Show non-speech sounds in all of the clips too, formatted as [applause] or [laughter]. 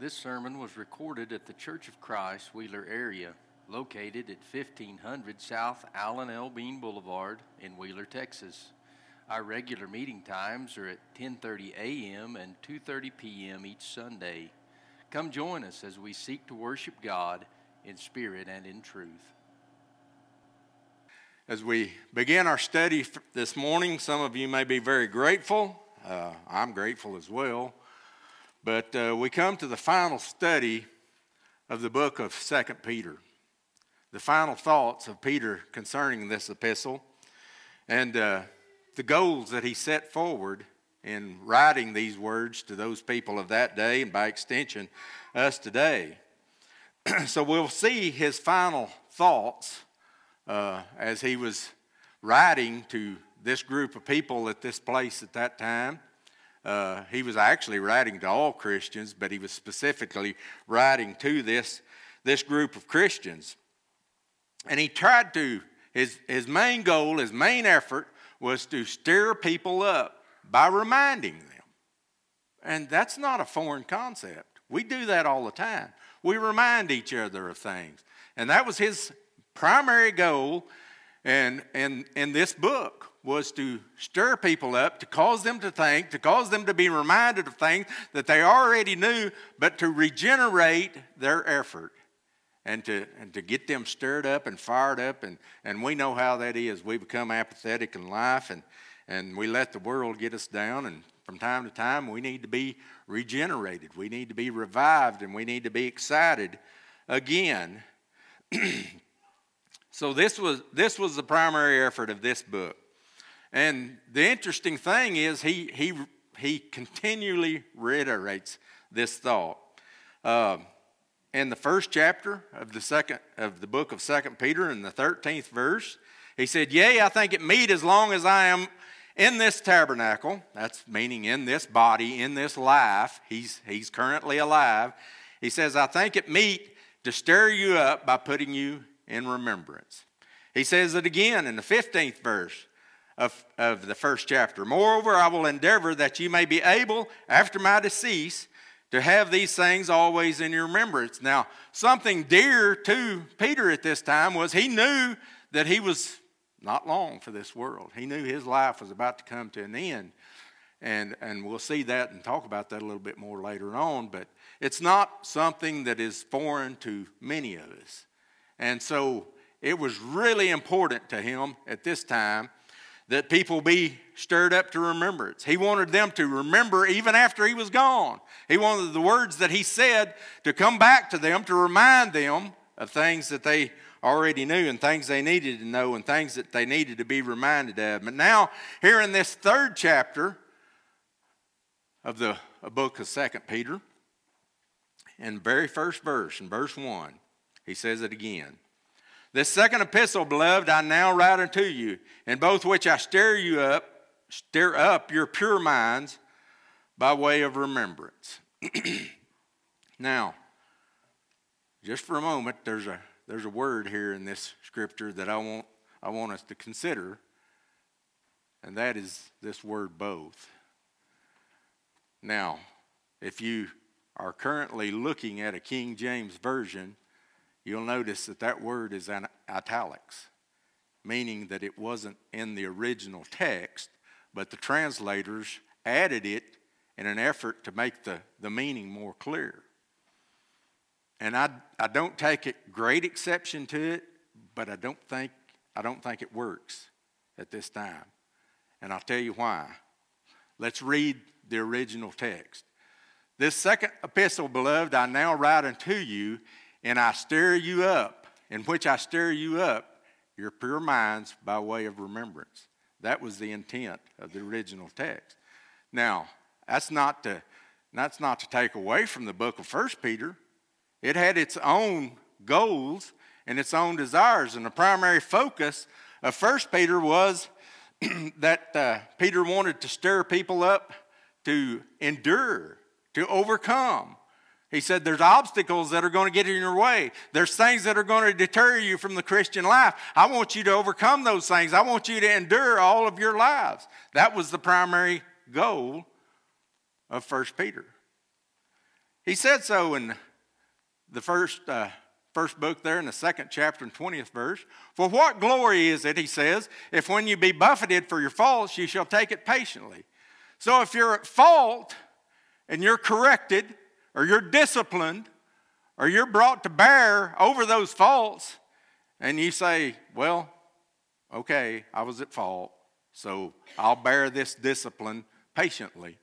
This sermon was recorded at the Church of Christ, Wheeler area, located at 1500 South Allen L. Bean Boulevard in Wheeler, Texas. Our regular meeting times are at 10:30 a.m. and 2:30 p.m. each Sunday. Come join us as we seek to worship God in spirit and in truth. As we begin our study this morning, some of you may be very grateful. Uh, I'm grateful as well. But uh, we come to the final study of the book of Second Peter, the final thoughts of Peter concerning this epistle, and uh, the goals that he set forward in writing these words to those people of that day, and by extension, us today. [clears throat] so we'll see his final thoughts uh, as he was writing to this group of people at this place at that time. Uh, he was actually writing to all Christians, but he was specifically writing to this, this group of Christians. And he tried to, his, his main goal, his main effort was to stir people up by reminding them. And that's not a foreign concept. We do that all the time. We remind each other of things. And that was his primary goal in, in, in this book was to stir people up, to cause them to think, to cause them to be reminded of things that they already knew, but to regenerate their effort and to, and to get them stirred up and fired up. And, and we know how that is. We become apathetic in life and, and we let the world get us down. And from time to time, we need to be regenerated. We need to be revived and we need to be excited again. [clears throat] so, this was, this was the primary effort of this book. And the interesting thing is, he, he, he continually reiterates this thought. Uh, in the first chapter of the second of the book of Second Peter, in the thirteenth verse, he said, "Yea, I think it meet as long as I am in this tabernacle. That's meaning in this body, in this life. He's he's currently alive. He says, I think it meet to stir you up by putting you in remembrance. He says it again in the 15th verse of, of the first chapter. Moreover, I will endeavor that you may be able, after my decease, to have these things always in your remembrance. Now, something dear to Peter at this time was he knew that he was not long for this world. He knew his life was about to come to an end. And, and we'll see that and talk about that a little bit more later on. But it's not something that is foreign to many of us. And so it was really important to him at this time that people be stirred up to remembrance. He wanted them to remember even after he was gone. He wanted the words that he said to come back to them to remind them of things that they already knew and things they needed to know and things that they needed to be reminded of. But now, here in this third chapter of the book of Second Peter, in very first verse, in verse 1, he says it again. This second epistle, beloved, I now write unto you, in both which I stir you up, stir up your pure minds by way of remembrance. [clears throat] now, just for a moment, there's a there's a word here in this scripture that I want I want us to consider, and that is this word both. Now, if you are currently looking at a King James version, you'll notice that that word is in italics, meaning that it wasn't in the original text, but the translators added it in an effort to make the, the meaning more clear. And I, I don't take it great exception to it, but I don't think I don't think it works at this time. And I'll tell you why. Let's read the original text. This second epistle, beloved, I now write unto you and I stir you up, in which I stir you up, your pure minds by way of remembrance. That was the intent of the original text. Now, that's not to, that's not to take away from the book of First Peter. It had its own goals and its own desires, and the primary focus of First Peter was [clears throat] that uh, Peter wanted to stir people up to endure, to overcome, he said, There's obstacles that are going to get in your way. There's things that are going to deter you from the Christian life. I want you to overcome those things. I want you to endure all of your lives. That was the primary goal of 1 Peter. He said so in the first, uh, first book there in the second chapter and 20th verse. For what glory is it, he says, if when you be buffeted for your faults, you shall take it patiently. So if you're at fault and you're corrected or you're disciplined or you're brought to bear over those faults and you say, well, okay, I was at fault, so I'll bear this discipline patiently.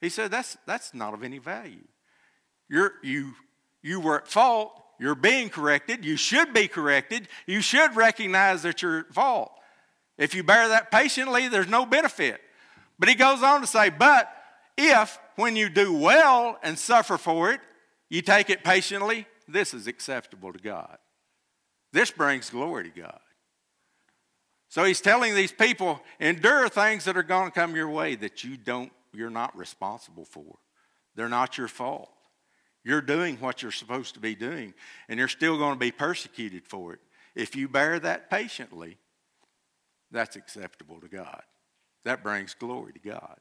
He said, that's, that's not of any value. You're, you, you were at fault, you're being corrected, you should be corrected, you should recognize that you're at fault. If you bear that patiently, there's no benefit. But he goes on to say, but if when you do well and suffer for it, you take it patiently, this is acceptable to God. This brings glory to God. So he's telling these people, endure things that are going to come your way that you don't, you're not responsible for. They're not your fault. You're doing what you're supposed to be doing, and you're still going to be persecuted for it. If you bear that patiently, that's acceptable to God. That brings glory to God.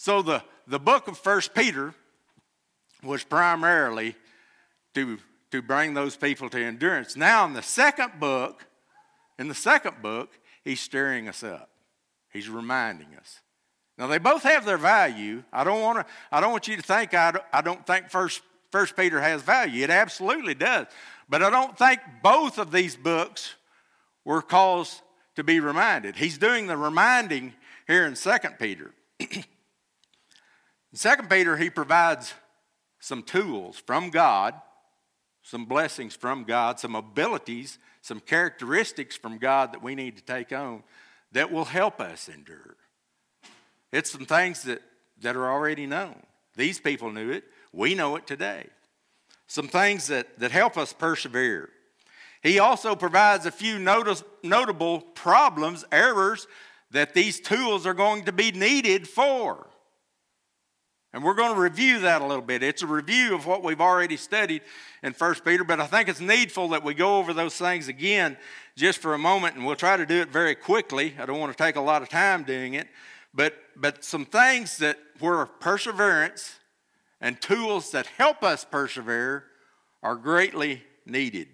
So the, the book of First Peter was primarily to, to bring those people to endurance. Now, in the second book, in the second book, he's stirring us up. He's reminding us. Now they both have their value. I don't want to. I don't want you to think I I don't think First First Peter has value. It absolutely does. But I don't think both of these books were caused to be reminded. He's doing the reminding here in Second Peter. [clears throat] in Second Peter, he provides some tools from God, some blessings from God, some abilities, some characteristics from God that we need to take on that will help us endure. It's some things that, that are already known. These people knew it. We know it today. Some things that, that help us persevere. He also provides a few notice, notable problems, errors that these tools are going to be needed for. And we're going to review that a little bit. It's a review of what we've already studied in 1 Peter, but I think it's needful that we go over those things again just for a moment, and we'll try to do it very quickly. I don't want to take a lot of time doing it, but, but some things that were perseverance and tools that help us persevere are greatly needed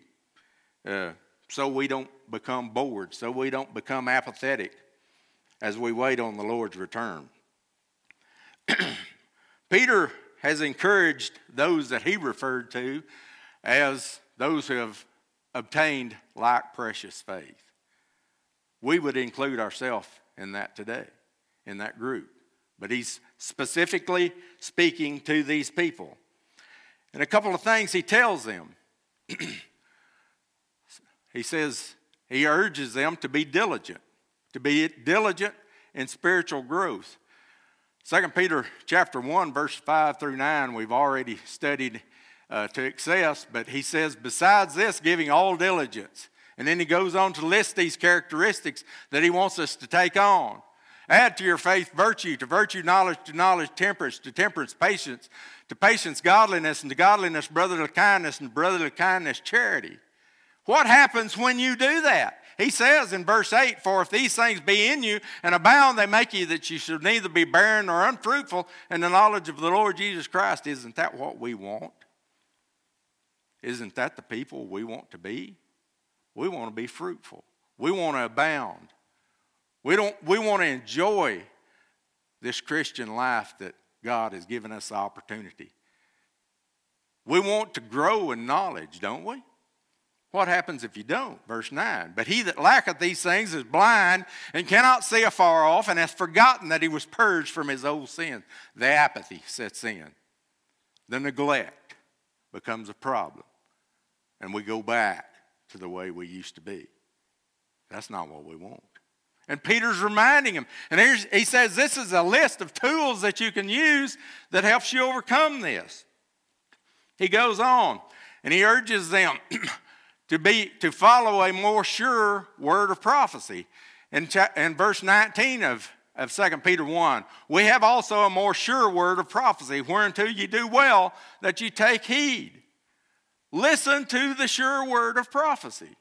uh, so we don't become bored, so we don't become apathetic as we wait on the Lord's return. [clears throat] Peter has encouraged those that he referred to as those who have obtained like precious faith. We would include ourselves in that today, in that group. But he's specifically speaking to these people. And a couple of things he tells them. [clears throat] he says, he urges them to be diligent, to be diligent in spiritual growth. 2 Peter chapter 1, verse 5 through 9, we've already studied uh, to excess, but he says, besides this, giving all diligence. And then he goes on to list these characteristics that he wants us to take on. Add to your faith virtue, to virtue knowledge, to knowledge temperance, to temperance patience, to patience godliness, and to godliness brotherly kindness, and brotherly kindness charity. What happens when you do that? He says in verse 8, For if these things be in you and abound, they make you that you should neither be barren nor unfruitful in the knowledge of the Lord Jesus Christ. Isn't that what we want? Isn't that the people we want to be? We want to be fruitful. We want to abound. We, don't, we want to enjoy this Christian life that God has given us the opportunity. We want to grow in knowledge, don't we? What happens if you don't? Verse 9. But he that lacketh these things is blind and cannot see afar off and hath forgotten that he was purged from his old sin. The apathy sets in. The neglect becomes a problem. And we go back to the way we used to be. That's not what we want. And Peter's reminding him. And he says this is a list of tools that you can use that helps you overcome this. He goes on and he urges them [clears throat] to be to follow a more sure word of prophecy. In, in verse 19 of, of 2 Peter 1, we have also a more sure word of prophecy, whereunto ye do well that ye take heed. Listen to the sure word of prophecy.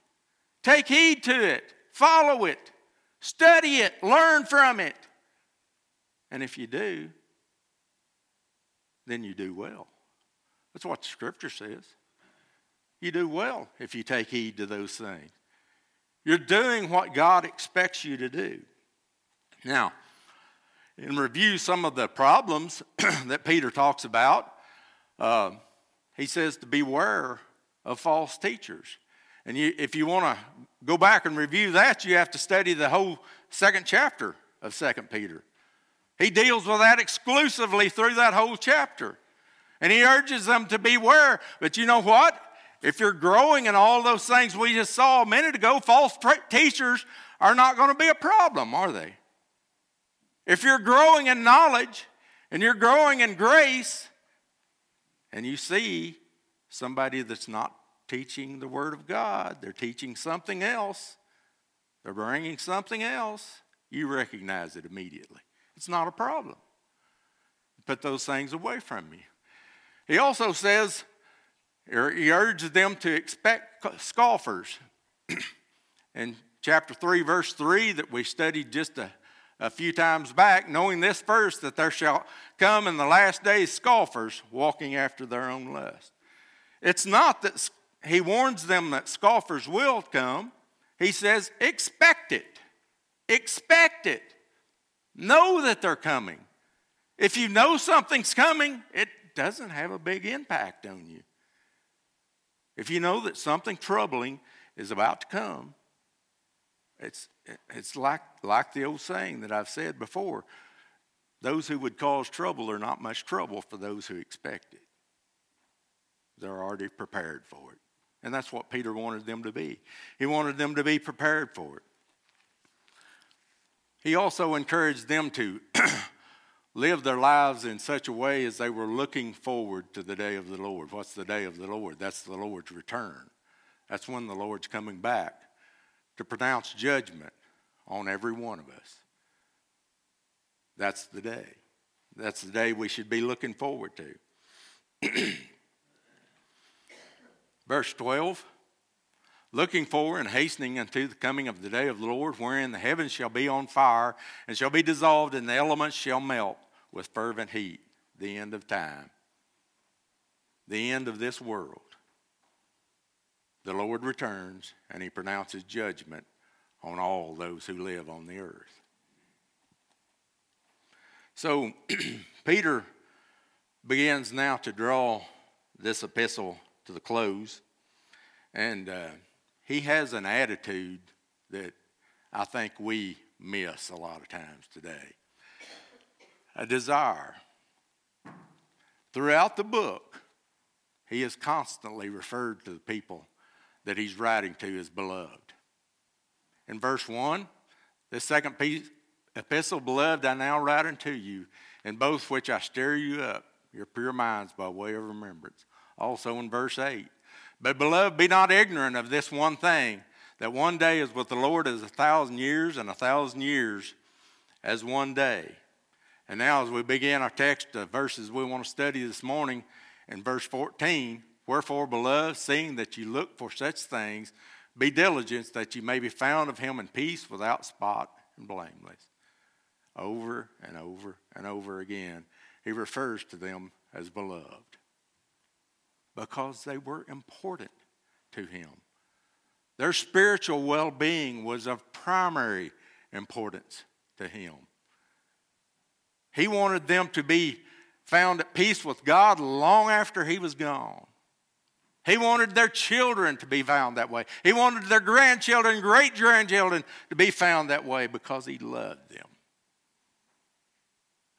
Take heed to it, follow it, study it, learn from it. And if you do, then you do well. That's what the scripture says. You do well if you take heed to those things. You're doing what God expects you to do. Now, in review some of the problems [clears throat] that Peter talks about, uh, he says to beware of false teachers. And you, if you want to go back and review that, you have to study the whole second chapter of Second Peter. He deals with that exclusively through that whole chapter. And he urges them to beware. But you know what? If you're growing in all those things we just saw a minute ago, false teachers are not going to be a problem, are they? If you're growing in knowledge and you're growing in grace, and you see somebody that's not teaching the Word of God, they're teaching something else, they're bringing something else, you recognize it immediately. It's not a problem. Put those things away from you. He also says, he urges them to expect scoffers. [clears throat] In chapter 3, verse 3, that we studied just a a few times back, knowing this first, that there shall come in the last days scoffers walking after their own lust. It's not that he warns them that scoffers will come. He says, expect it. Expect it. Know that they're coming. If you know something's coming, it doesn't have a big impact on you. If you know that something troubling is about to come, it's, it's like, like the old saying that I've said before those who would cause trouble are not much trouble for those who expect it. They're already prepared for it. And that's what Peter wanted them to be. He wanted them to be prepared for it. He also encouraged them to live their lives in such a way as they were looking forward to the day of the Lord. What's the day of the Lord? That's the Lord's return. That's when the Lord's coming back to pronounce judgment on every one of us. That's the day. That's the day we should be looking forward to. [clears throat] Verse 12 Looking for and hastening unto the coming of the day of the Lord, wherein the heavens shall be on fire and shall be dissolved, and the elements shall melt with fervent heat. The end of time. The end of this world the Lord returns and he pronounces judgment on all those who live on the earth. So [clears throat] Peter begins now to draw this epistle to the close, and uh, he has an attitude that I think we miss a lot of times today a desire. Throughout the book, he is constantly referred to the people that he's writing to as beloved. In verse 1, the second piece, epistle, beloved, I now write unto you, in both which I stir you up, your pure minds by way of remembrance. Also in verse 8, but beloved, be not ignorant of this one thing, that one day is with the Lord as a thousand years, and a thousand years as one day. And now, as we begin our text, the verses we want to study this morning, in verse 14, Wherefore, beloved, seeing that you look for such things, be diligent that you may be found of him in peace without spot and blameless. Over and over and over again, he refers to them as beloved because they were important to him. Their spiritual well being was of primary importance to him. He wanted them to be found at peace with God long after he was gone. He wanted their children to be found that way. He wanted their grandchildren, great grandchildren to be found that way because he loved them.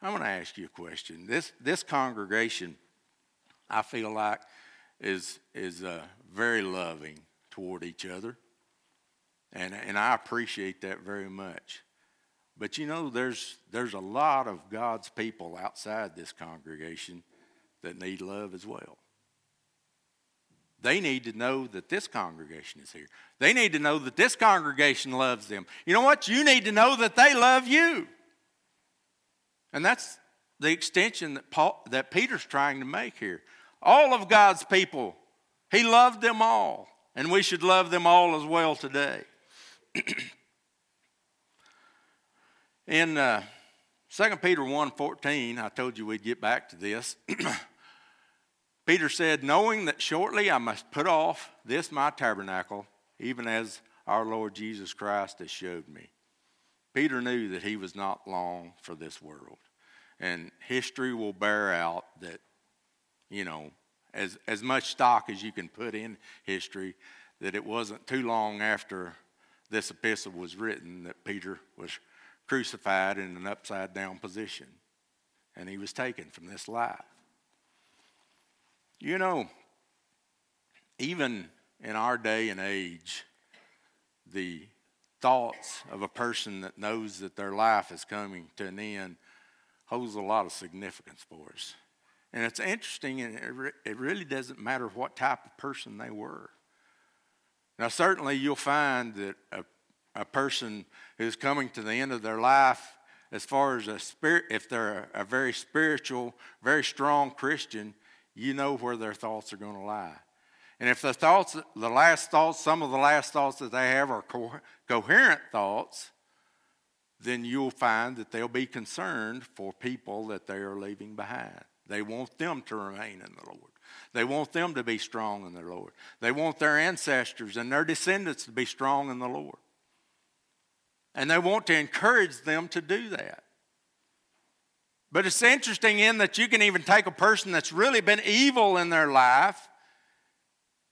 I'm going to ask you a question. This, this congregation, I feel like, is, is uh, very loving toward each other. And, and I appreciate that very much. But you know, there's, there's a lot of God's people outside this congregation that need love as well. They need to know that this congregation is here. They need to know that this congregation loves them. You know what? You need to know that they love you. And that's the extension that, Paul, that Peter's trying to make here. All of God's people, he loved them all. And we should love them all as well today. [clears throat] In uh, 2 Peter 1:14, I told you we'd get back to this. [clears throat] Peter said, knowing that shortly I must put off this my tabernacle, even as our Lord Jesus Christ has showed me. Peter knew that he was not long for this world. And history will bear out that, you know, as, as much stock as you can put in history, that it wasn't too long after this epistle was written that Peter was crucified in an upside down position and he was taken from this life. You know, even in our day and age, the thoughts of a person that knows that their life is coming to an end holds a lot of significance for us. And it's interesting, and it, re- it really doesn't matter what type of person they were. Now, certainly, you'll find that a, a person who's coming to the end of their life, as far as a spirit, if they're a, very spiritual, very strong Christian, you know where their thoughts are going to lie. And if the thoughts, the last thoughts, some of the last thoughts that they have are co- coherent thoughts, then you'll find that they'll be concerned for people that they are leaving behind. They want them to remain in the Lord. They want them to be strong in the Lord. They want their ancestors and their descendants to be strong in the Lord. And they want to encourage them to do that. But it's interesting in that you can even take a person that's really been evil in their life,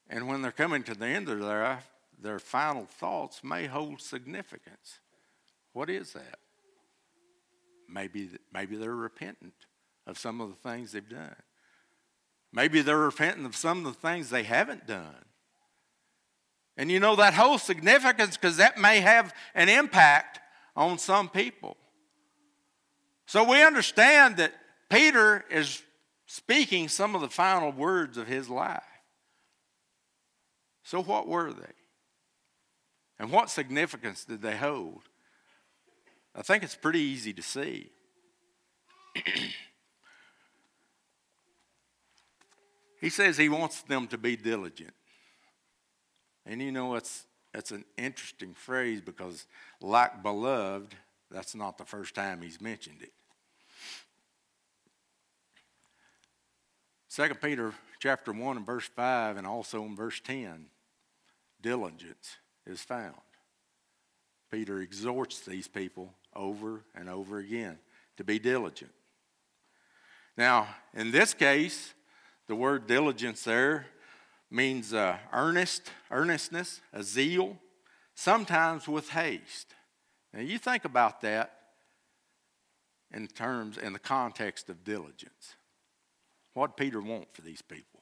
and when they're coming to the end of their life, their final thoughts may hold significance. What is that? Maybe, maybe they're repentant of some of the things they've done. Maybe they're repentant of some of the things they haven't done. And you know that whole significance because that may have an impact on some people. So we understand that Peter is speaking some of the final words of his life. So, what were they? And what significance did they hold? I think it's pretty easy to see. [clears throat] he says he wants them to be diligent. And you know, it's, it's an interesting phrase because, like beloved, that's not the first time he's mentioned it. 2 Peter chapter 1 and verse 5 and also in verse 10, diligence is found. Peter exhorts these people over and over again to be diligent. Now, in this case, the word diligence there means uh, earnest, earnestness, a zeal, sometimes with haste. Now, you think about that in terms, in the context of diligence. What Peter want for these people?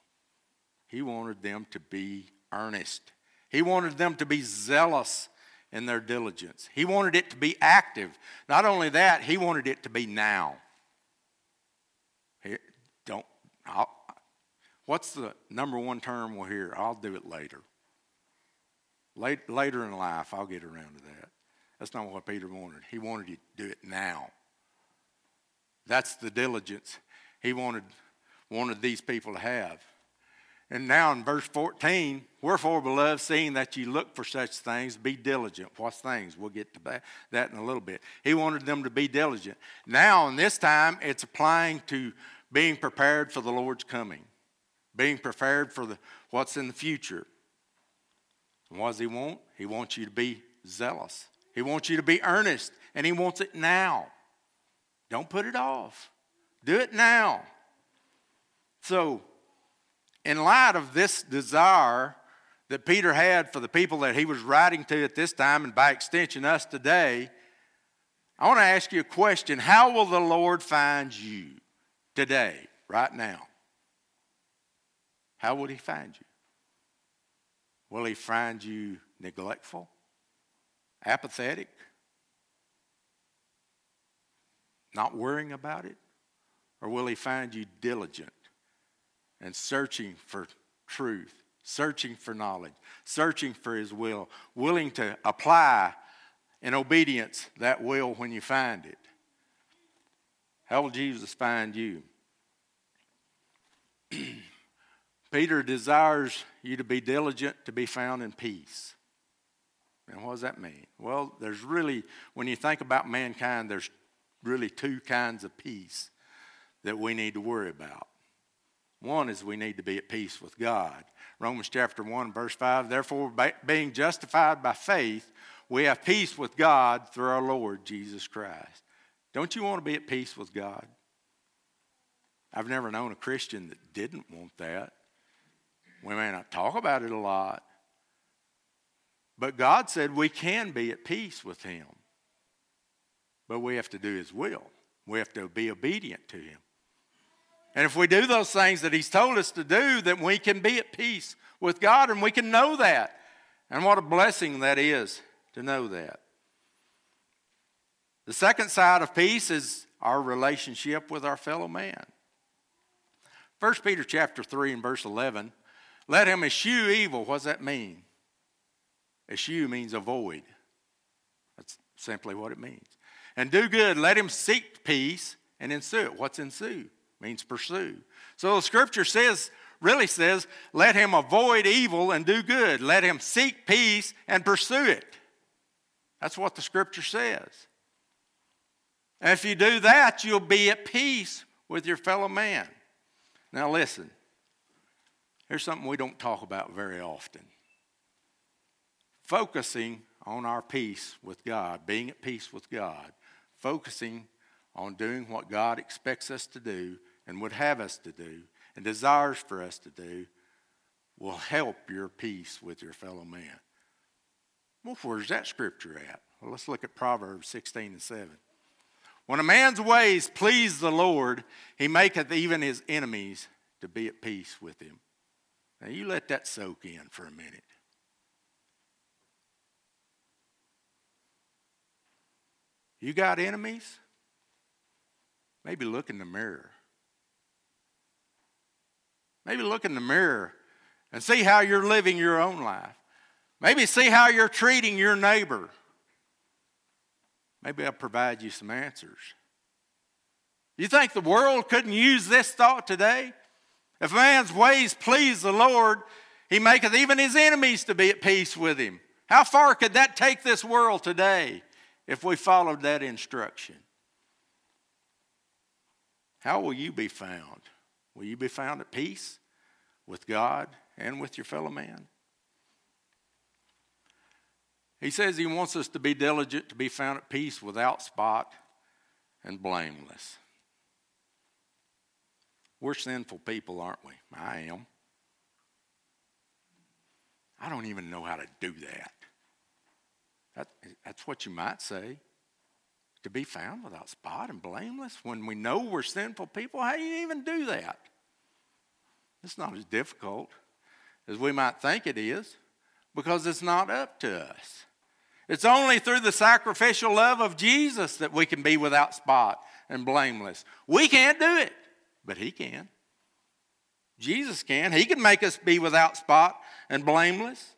He wanted them to be earnest. He wanted them to be zealous in their diligence. He wanted it to be active. Not only that, he wanted it to be now. don't. I'll, what's the number one term we'll hear? I'll do it later. Late, later in life, I'll get around to that. That's not what Peter wanted. He wanted you to do it now. That's the diligence he wanted, wanted these people to have. And now in verse 14, wherefore, beloved, seeing that you look for such things, be diligent. What things? We'll get to that in a little bit. He wanted them to be diligent. Now, in this time, it's applying to being prepared for the Lord's coming, being prepared for the, what's in the future. And what does He want? He wants you to be zealous. He wants you to be earnest, and He wants it now. Don't put it off. Do it now. So, in light of this desire that Peter had for the people that he was writing to at this time, and by extension, us today, I want to ask you a question. How will the Lord find you today, right now? How would He find you? Will He find you neglectful? apathetic, not worrying about it? Or will he find you diligent and searching for truth, searching for knowledge, searching for his will, willing to apply in obedience that will when you find it? How will Jesus find you? [clears throat] Peter desires you to be diligent to be found in peace. And what does that mean? Well, there's really, when you think about mankind, there's really two kinds of peace that we need to worry about. One is we need to be at peace with God. Romans chapter 1, verse 5 Therefore, being justified by faith, we have peace with God through our Lord Jesus Christ. Don't you want to be at peace with God? I've never known a Christian that didn't want that. We may not talk about it a lot, but God said we can be at peace with Him. But we have to do His will, we have to be obedient to Him. And if we do those things that He's told us to do, then we can be at peace with God and we can know that. And what a blessing that is to know that. The second side of peace is our relationship with our fellow man. 1 Peter chapter 3 and verse 11, let him eschew evil. What does that mean? Eschew means avoid. That's simply what it means. And do good. Let him seek peace and ensue it. What's ensue? means pursue. So the scripture says, really says, let him avoid evil and do good. Let him seek peace and pursue it. That's what the scripture says. And if you do that, you'll be at peace with your fellow man. Now, listen, here's something we don't talk about very often focusing on our peace with God, being at peace with God, focusing on doing what God expects us to do and would have us to do and desires for us to do will help your peace with your fellow man. Well, where's that scripture at? Well, let's look at Proverbs 16 and 7. When a man's ways please the Lord, he maketh even his enemies to be at peace with him. Now, you let that soak in for a minute. You got enemies? Maybe look in the mirror. Maybe look in the mirror and see how you're living your own life. Maybe see how you're treating your neighbor. Maybe I'll provide you some answers. You think the world couldn't use this thought today? If a man's ways please the Lord, he maketh even his enemies to be at peace with him. How far could that take this world today if we followed that instruction? How will you be found? Will you be found at peace with God and with your fellow man? He says he wants us to be diligent to be found at peace without spot and blameless. We're sinful people, aren't we? I am. I don't even know how to do that. that that's what you might say to be found without spot and blameless when we know we're sinful people? How do you even do that? It's not as difficult as we might think it is because it's not up to us. It's only through the sacrificial love of Jesus that we can be without spot and blameless. We can't do it, but He can. Jesus can. He can make us be without spot and blameless.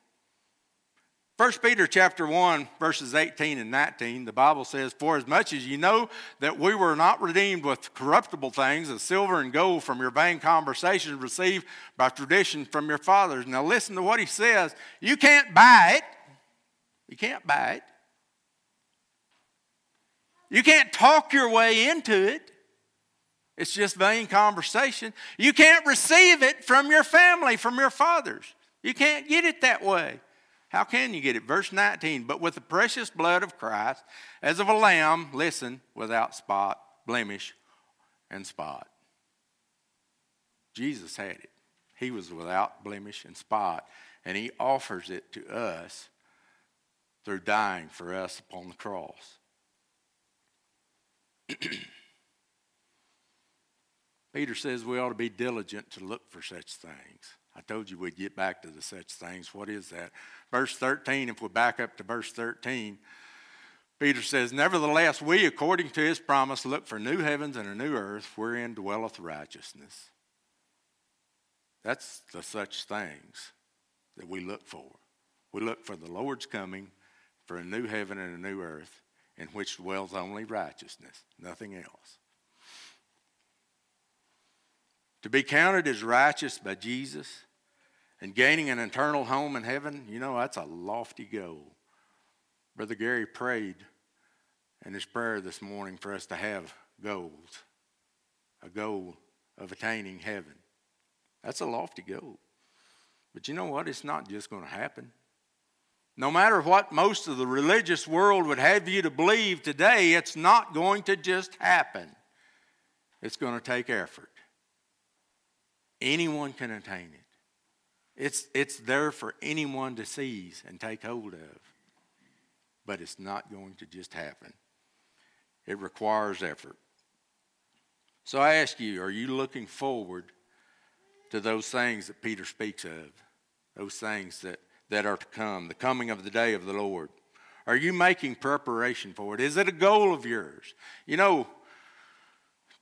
1 Peter chapter 1, verses 18 and 19, the Bible says, For as much as you know that we were not redeemed with corruptible things, as silver and gold from your vain conversations received by tradition from your fathers. Now listen to what he says. You can't buy it. You can't buy it. You can't talk your way into it. It's just vain conversation. You can't receive it from your family, from your fathers. You can't get it that way. How can you get it? Verse 19, but with the precious blood of Christ, as of a lamb, listen, without spot, blemish, and spot. Jesus had it. He was without blemish and spot, and he offers it to us through dying for us upon the cross. [clears throat] Peter says we ought to be diligent to look for such things. I told you we'd get back to the such things. What is that? Verse 13, if we back up to verse 13, Peter says, Nevertheless, we, according to his promise, look for new heavens and a new earth wherein dwelleth righteousness. That's the such things that we look for. We look for the Lord's coming, for a new heaven and a new earth in which dwells only righteousness, nothing else. To be counted as righteous by Jesus and gaining an eternal home in heaven, you know, that's a lofty goal. Brother Gary prayed in his prayer this morning for us to have goals, a goal of attaining heaven. That's a lofty goal. But you know what? It's not just going to happen. No matter what most of the religious world would have you to believe today, it's not going to just happen. It's going to take effort. Anyone can attain it. It's, it's there for anyone to seize and take hold of. But it's not going to just happen. It requires effort. So I ask you, are you looking forward to those things that Peter speaks of? Those things that, that are to come, the coming of the day of the Lord. Are you making preparation for it? Is it a goal of yours? You know,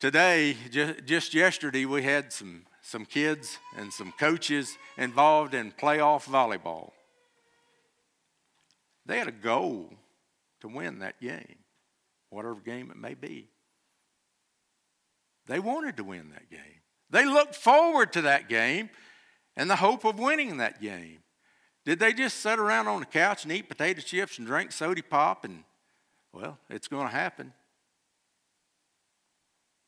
today, just, just yesterday, we had some, some kids and some coaches involved in playoff volleyball. They had a goal to win that game, whatever game it may be. They wanted to win that game. They looked forward to that game and the hope of winning that game. Did they just sit around on the couch and eat potato chips and drink soda pop and, well, it's going to happen?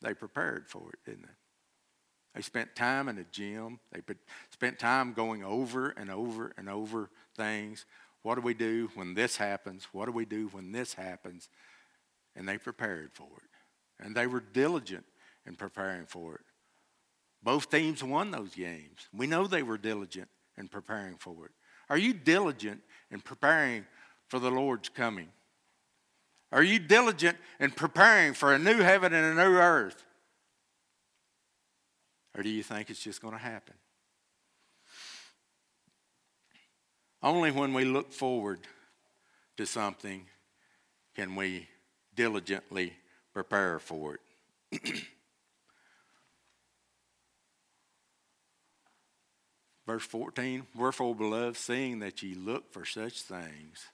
They prepared for it, didn't they? They spent time in the gym. They spent time going over and over and over things. What do we do when this happens? What do we do when this happens? And they prepared for it. And they were diligent in preparing for it. Both teams won those games. We know they were diligent in preparing for it. Are you diligent in preparing for the Lord's coming? Are you diligent in preparing for a new heaven and a new earth? Or do you think it's just going to happen? Only when we look forward to something can we diligently prepare for it. [clears throat] Verse 14, wherefore, beloved, seeing that ye look for such things,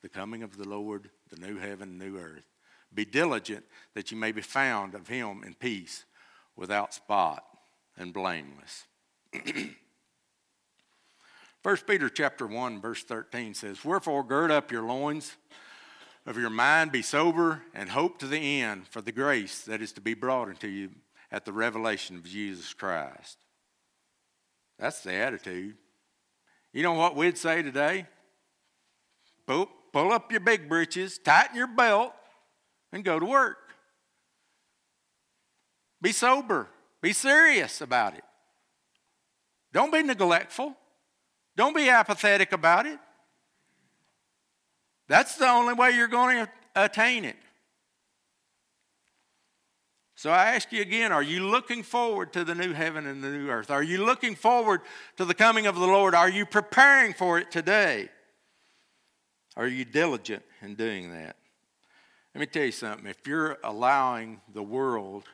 the coming of the Lord, the new heaven, new earth, be diligent that ye may be found of him in peace, without spot and blameless. [clears throat] 1 Peter chapter 1, verse 13 says, Wherefore gird up your loins of your mind, be sober, and hope to the end for the grace that is to be brought unto you at the revelation of Jesus Christ. That's the attitude. You know what we'd say today? Pull, pull up your big breeches, tighten your belt, and go to work. Be sober. Be serious about it. Don't be neglectful. Don't be apathetic about it. That's the only way you're going to attain it. So I ask you again are you looking forward to the new heaven and the new earth? Are you looking forward to the coming of the Lord? Are you preparing for it today? Are you diligent in doing that? Let me tell you something. If you're allowing the world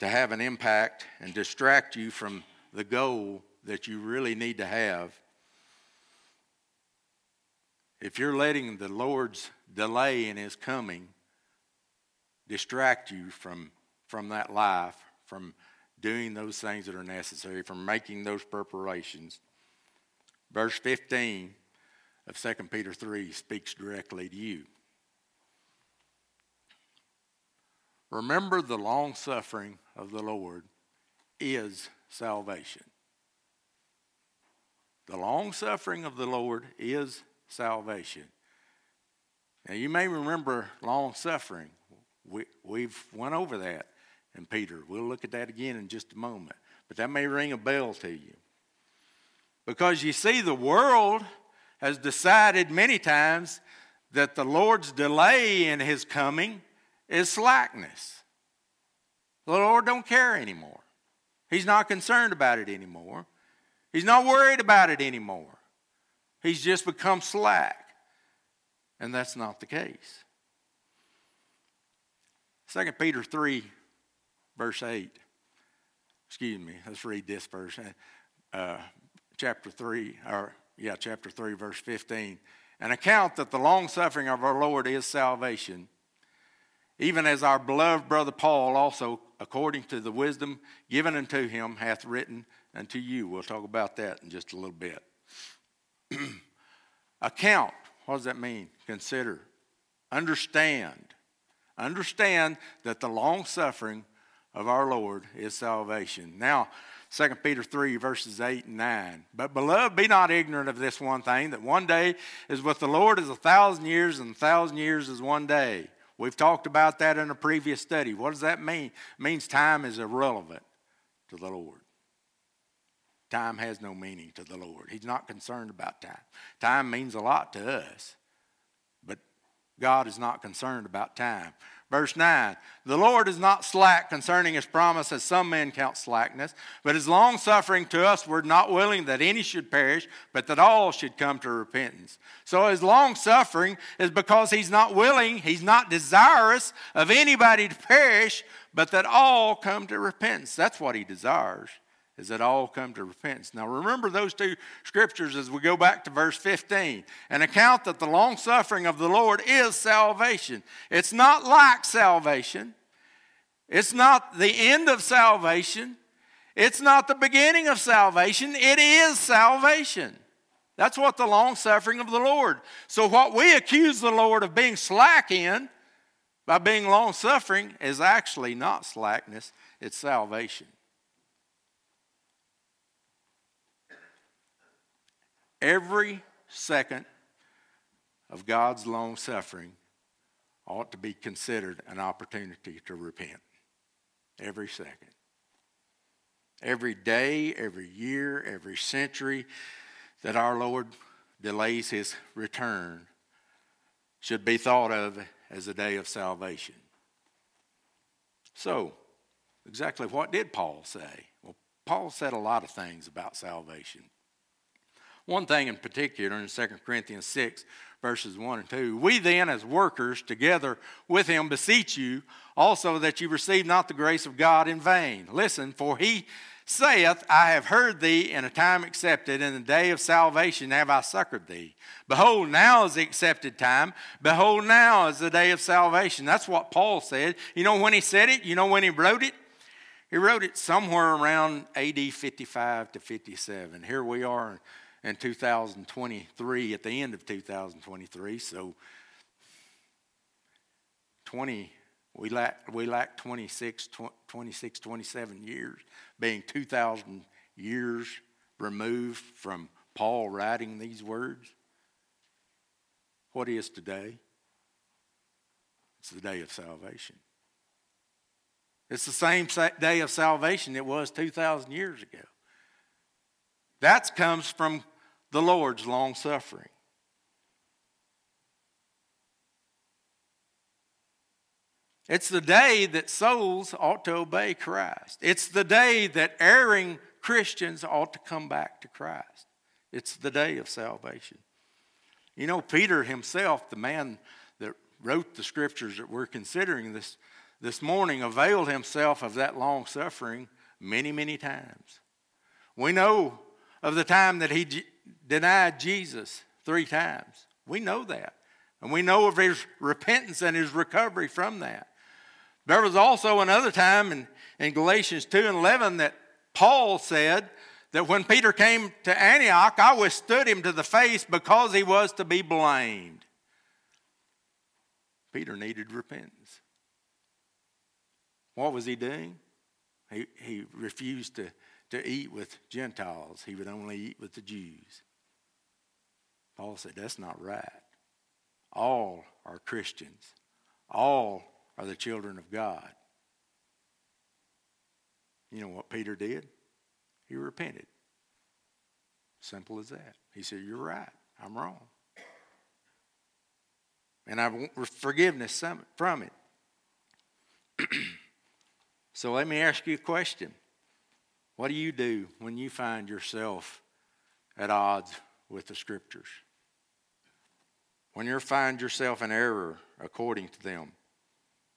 to have an impact and distract you from the goal that you really need to have, if you're letting the Lord's delay in His coming distract you from from that life, from doing those things that are necessary, from making those preparations. Verse 15 of 2 Peter 3 speaks directly to you. Remember the long suffering of the Lord is salvation. The long suffering of the Lord is salvation. Now you may remember long suffering. We, we've went over that and Peter. We'll look at that again in just a moment. But that may ring a bell to you. Because you see, the world has decided many times that the Lord's delay in his coming is slackness. The Lord don't care anymore. He's not concerned about it anymore. He's not worried about it anymore. He's just become slack. And that's not the case. 2 Peter 3 verse 8. Excuse me, let's read this verse. Uh, chapter 3, or yeah, chapter 3, verse 15. An account that the long suffering of our Lord is salvation, even as our beloved brother Paul also, according to the wisdom given unto him, hath written unto you. We'll talk about that in just a little bit. [clears throat] account, what does that mean? Consider, understand, Understand that the long suffering of our Lord is salvation. Now, 2 Peter 3, verses 8 and 9. But, beloved, be not ignorant of this one thing, that one day is with the Lord as a thousand years, and a thousand years is one day. We've talked about that in a previous study. What does that mean? It means time is irrelevant to the Lord. Time has no meaning to the Lord. He's not concerned about time. Time means a lot to us, but God is not concerned about time. Verse 9 The Lord is not slack concerning his promise, as some men count slackness, but is long suffering to us. We're not willing that any should perish, but that all should come to repentance. So his long suffering is because he's not willing, he's not desirous of anybody to perish, but that all come to repentance. That's what he desires is that all come to repentance. Now remember those two scriptures as we go back to verse 15. An account that the long suffering of the Lord is salvation. It's not like salvation. It's not the end of salvation. It's not the beginning of salvation. It is salvation. That's what the long suffering of the Lord. So, what we accuse the Lord of being slack in by being long suffering is actually not slackness, it's salvation. Every second of God's long suffering ought to be considered an opportunity to repent. Every second. Every day, every year, every century that our Lord delays his return should be thought of as a day of salvation. So, exactly what did Paul say? Well, Paul said a lot of things about salvation. One thing in particular in 2 Corinthians 6, verses 1 and 2 We then, as workers together with him, beseech you also that you receive not the grace of God in vain. Listen, for he saith, I have heard thee in a time accepted, in the day of salvation have I succored thee. Behold, now is the accepted time. Behold, now is the day of salvation. That's what Paul said. You know when he said it? You know when he wrote it? He wrote it somewhere around AD 55 to 57. Here we are in 2023, at the end of 2023. So 20, we lack, we lack 26, 26, 27 years, being 2,000 years removed from Paul writing these words. What is today? It's the day of salvation. It's the same day of salvation it was 2,000 years ago. That comes from the Lord's long suffering. It's the day that souls ought to obey Christ. It's the day that erring Christians ought to come back to Christ. It's the day of salvation. You know, Peter himself, the man that wrote the scriptures that we're considering this, this morning, availed himself of that long suffering many, many times. We know of the time that he denied Jesus three times. We know that. And we know of his repentance and his recovery from that. There was also another time in, in Galatians 2 and 11 that Paul said that when Peter came to Antioch, I withstood him to the face because he was to be blamed. Peter needed repentance. What was he doing? He, he refused to, to eat with Gentiles, he would only eat with the Jews. Paul said, That's not right. All are Christians, all are the children of God. You know what Peter did? He repented. Simple as that. He said, You're right. I'm wrong. And I want forgiveness from it. [clears throat] so let me ask you a question. What do you do when you find yourself at odds with the scriptures? When you find yourself in error according to them,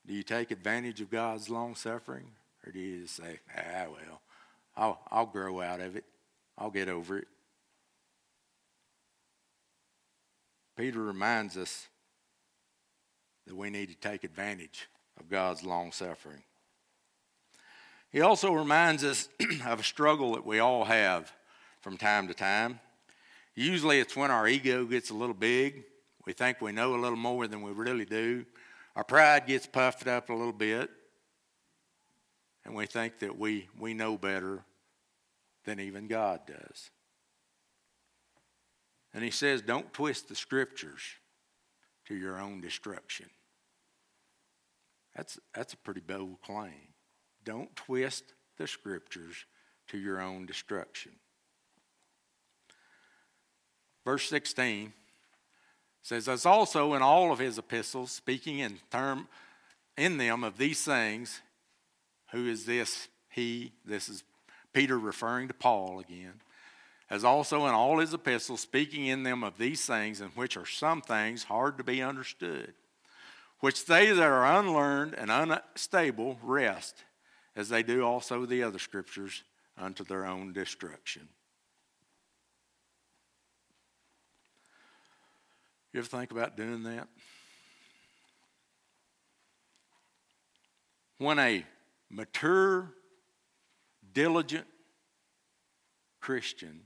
do you take advantage of God's long suffering? Or do you just say, ah, well, I'll, I'll grow out of it, I'll get over it? Peter reminds us that we need to take advantage of God's long suffering. He also reminds us [clears throat] of a struggle that we all have from time to time. Usually it's when our ego gets a little big we think we know a little more than we really do, our pride gets puffed up a little bit, and we think that we, we know better than even God does. And he says, don't twist the scriptures to your own destruction. That's, that's a pretty bold claim. Don't twist the scriptures to your own destruction. Verse 16 says, As also in all of his epistles, speaking in term in them of these things, who is this he? This is Peter referring to Paul again. As also in all his epistles, speaking in them of these things, in which are some things hard to be understood, which they that are unlearned and unstable wrest, as they do also the other scriptures, unto their own destruction. You ever think about doing that? When a mature, diligent Christian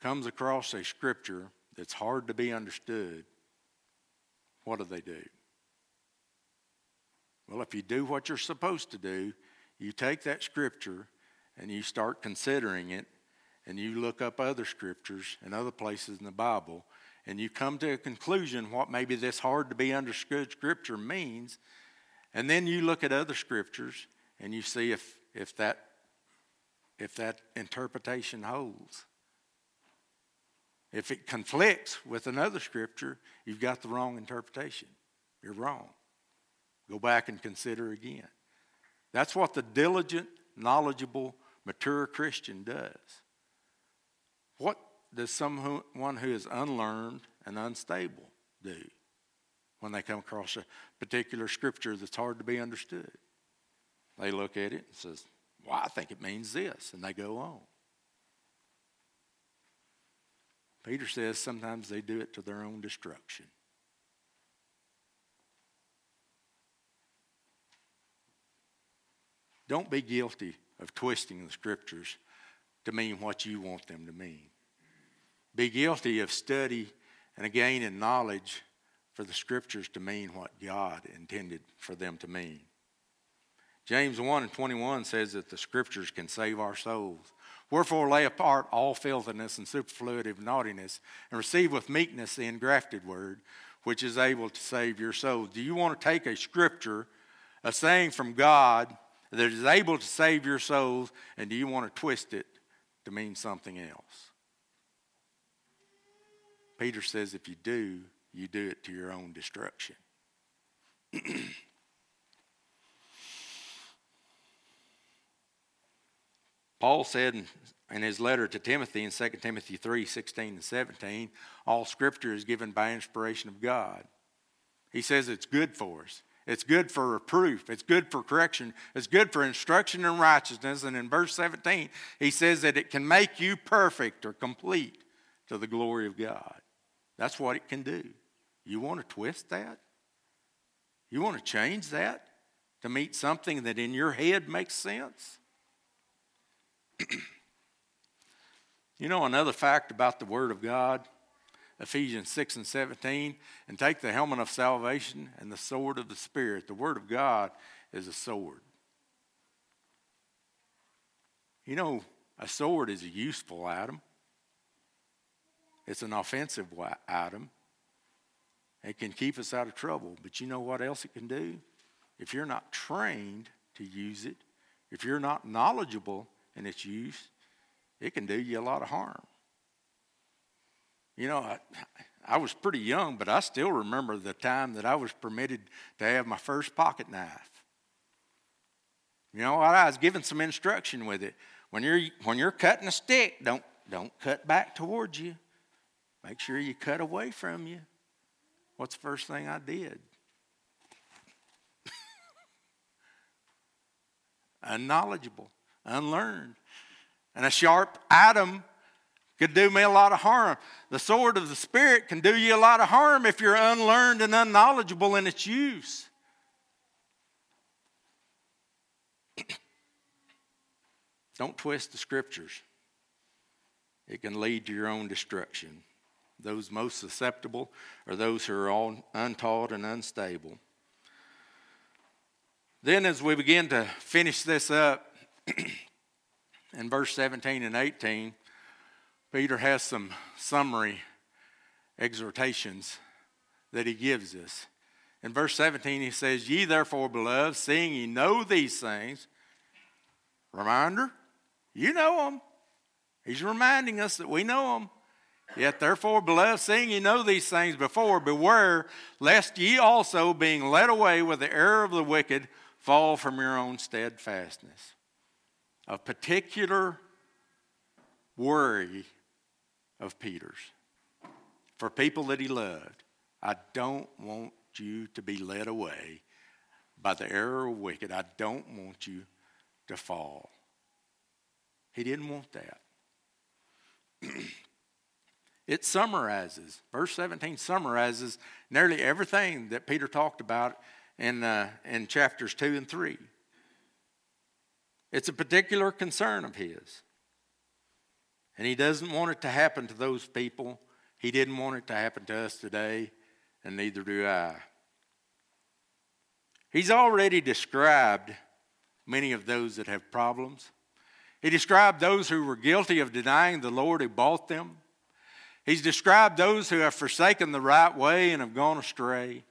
comes across a scripture that's hard to be understood, what do they do? Well, if you do what you're supposed to do, you take that scripture and you start considering it, and you look up other scriptures and other places in the Bible, and you come to a conclusion what maybe this hard to be understood scripture means, and then you look at other scriptures and you see if, if that if that interpretation holds. If it conflicts with another scripture, you've got the wrong interpretation. You're wrong. Go back and consider again. That's what the diligent, knowledgeable, mature Christian does. What does someone who is unlearned and unstable do when they come across a particular scripture that's hard to be understood? They look at it and says, "Well, I think it means this," and they go on. Peter says sometimes they do it to their own destruction. Don't be guilty of twisting the scriptures to mean what you want them to mean. Be guilty of study and again in knowledge for the scriptures to mean what God intended for them to mean. James 1 and 21 says that the scriptures can save our souls. Wherefore lay apart all filthiness and superfluity of naughtiness, and receive with meekness the engrafted word, which is able to save your souls. Do you want to take a scripture, a saying from God, that is able to save your souls, and do you want to twist it to mean something else? Peter says if you do, you do it to your own destruction. [clears throat] Paul said in, his letter to Timothy in 2 Timothy 3 16 and 17, all scripture is given by inspiration of God. He says it's good for us. It's good for reproof. It's good for correction. It's good for instruction in righteousness. And in verse 17, he says that it can make you perfect or complete to the glory of God. That's what it can do. You want to twist that? You want to change that to meet something that in your head makes sense? [clears throat] you know, another fact about the Word of God Ephesians 6 and 17, and take the helmet of salvation and the sword of the Spirit. The Word of God is a sword. You know, a sword is a useful item, it's an offensive item. It can keep us out of trouble. But you know what else it can do? If you're not trained to use it, if you're not knowledgeable in its use, it can do you a lot of harm. You know, I, I was pretty young, but I still remember the time that I was permitted to have my first pocket knife. You know, I was given some instruction with it. When you're when you're cutting a stick, don't don't cut back towards you. Make sure you cut away from you. What's the first thing I did? [laughs] Unknowledgeable, unlearned. And a sharp item could do me a lot of harm. The sword of the Spirit can do you a lot of harm if you're unlearned and unknowledgeable in its use. [clears throat] Don't twist the scriptures, it can lead to your own destruction. Those most susceptible are those who are all untaught and unstable. Then, as we begin to finish this up [clears throat] in verse 17 and 18, Peter has some summary exhortations that he gives us. In verse 17, he says, Ye therefore, beloved, seeing ye know these things, reminder, you know them. He's reminding us that we know them. Yet therefore, beloved, seeing ye know these things before, beware lest ye also, being led away with the error of the wicked, fall from your own steadfastness. A particular worry of Peter's for people that he loved. I don't want you to be led away by the error of wicked. I don't want you to fall. He didn't want that. [clears throat] it summarizes, verse 17 summarizes nearly everything that Peter talked about in, uh, in chapters 2 and 3. It's a particular concern of his. And he doesn't want it to happen to those people. He didn't want it to happen to us today, and neither do I. He's already described many of those that have problems. He described those who were guilty of denying the Lord who bought them. He's described those who have forsaken the right way and have gone astray.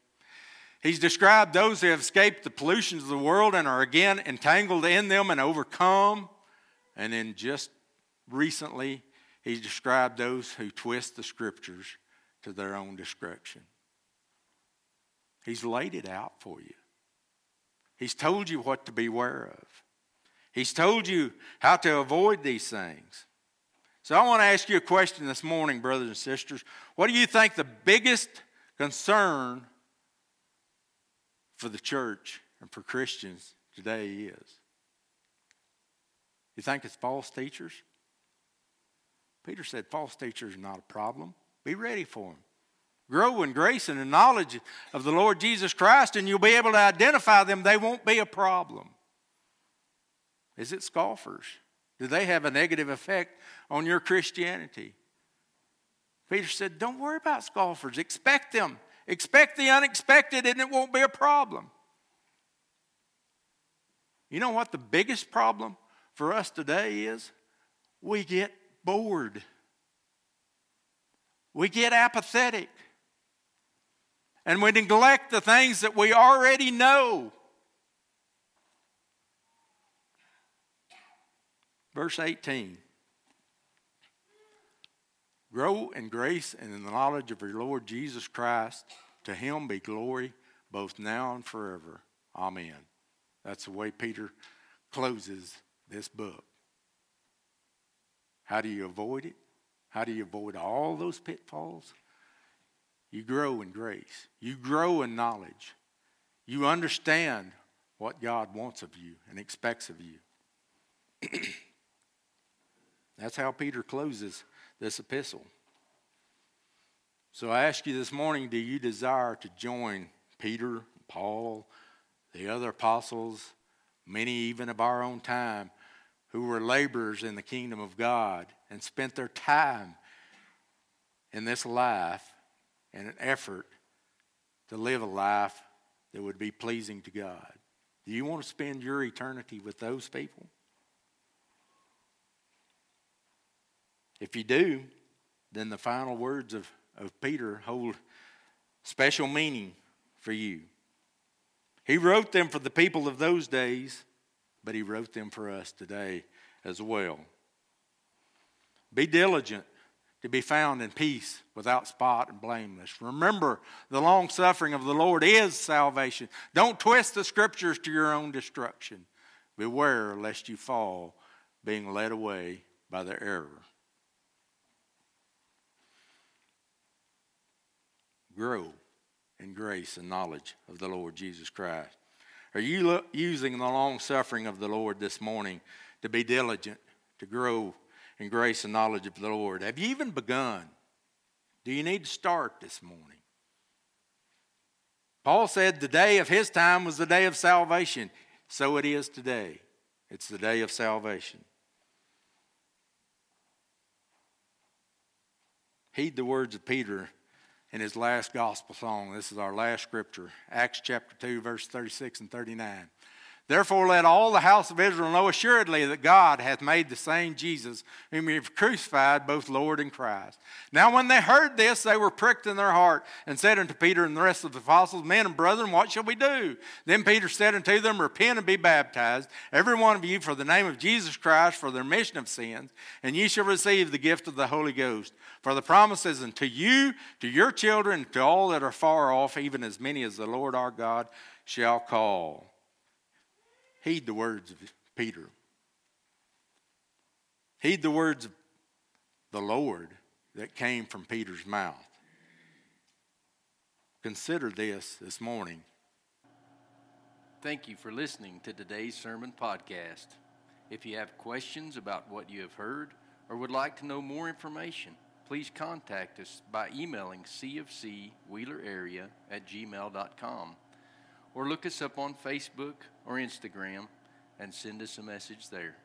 He's described those who have escaped the pollutions of the world and are again entangled in them and overcome. And then just recently, he described those who twist the scriptures to their own destruction. He's laid it out for you. He's told you what to beware of. He's told you how to avoid these things. So I want to ask you a question this morning, brothers and sisters. What do you think the biggest concern for the church and for Christians today is? You think it's false teachers? Peter said false teachers are not a problem. Be ready for them. Grow in grace and in knowledge of the Lord Jesus Christ, and you'll be able to identify them. They won't be a problem. Is it scoffers? Do they have a negative effect on your Christianity? Peter said, Don't worry about scoffers. Expect them. Expect the unexpected, and it won't be a problem. You know what the biggest problem for us today is? We get bored, we get apathetic, and we neglect the things that we already know. Verse 18 Grow in grace and in the knowledge of your Lord Jesus Christ. To him be glory both now and forever. Amen. That's the way Peter closes this book. How do you avoid it? How do you avoid all those pitfalls? You grow in grace, you grow in knowledge, you understand what God wants of you and expects of you. [clears throat] That's how Peter closes this epistle. So I ask you this morning do you desire to join Peter, Paul, the other apostles, many even of our own time, who were laborers in the kingdom of God and spent their time in this life in an effort to live a life that would be pleasing to God? Do you want to spend your eternity with those people? If you do, then the final words of, of Peter hold special meaning for you. He wrote them for the people of those days, but he wrote them for us today as well. Be diligent to be found in peace without spot and blameless. Remember, the long suffering of the Lord is salvation. Don't twist the scriptures to your own destruction. Beware lest you fall, being led away by the error. grow in grace and knowledge of the Lord Jesus Christ? Are you lo- using the long suffering of the Lord this morning to be diligent, to grow in grace and knowledge of the Lord? Have you even begun? Do you need to start this morning? Paul said the day of his time was the day of salvation. So it is today. It's the day of salvation. Heed the words of Peter in his last gospel song. This is our last scripture, Acts chapter 2, verse 36 and 39. Therefore, let all the house of Israel know assuredly that God hath made the same Jesus, whom ye have crucified, both Lord and Christ. Now, when they heard this, they were pricked in their heart, and said unto Peter and the rest of the apostles, Men and brethren, what shall we do? Then Peter said unto them, Repent and be baptized, every one of you, for the name of Jesus Christ, for the remission of sins, and ye shall receive the gift of the Holy Ghost. For the promise is unto you, to your children, to all that are far off, even as many as the Lord our God shall call. Heed the words of Peter. Heed the words of the Lord that came from Peter's mouth. Consider this this morning. Thank you for listening to today's sermon podcast. If you have questions about what you have heard or would like to know more information, please contact us by emailing cfcwheelerarea at gmail.com or look us up on Facebook or Instagram and send us a message there.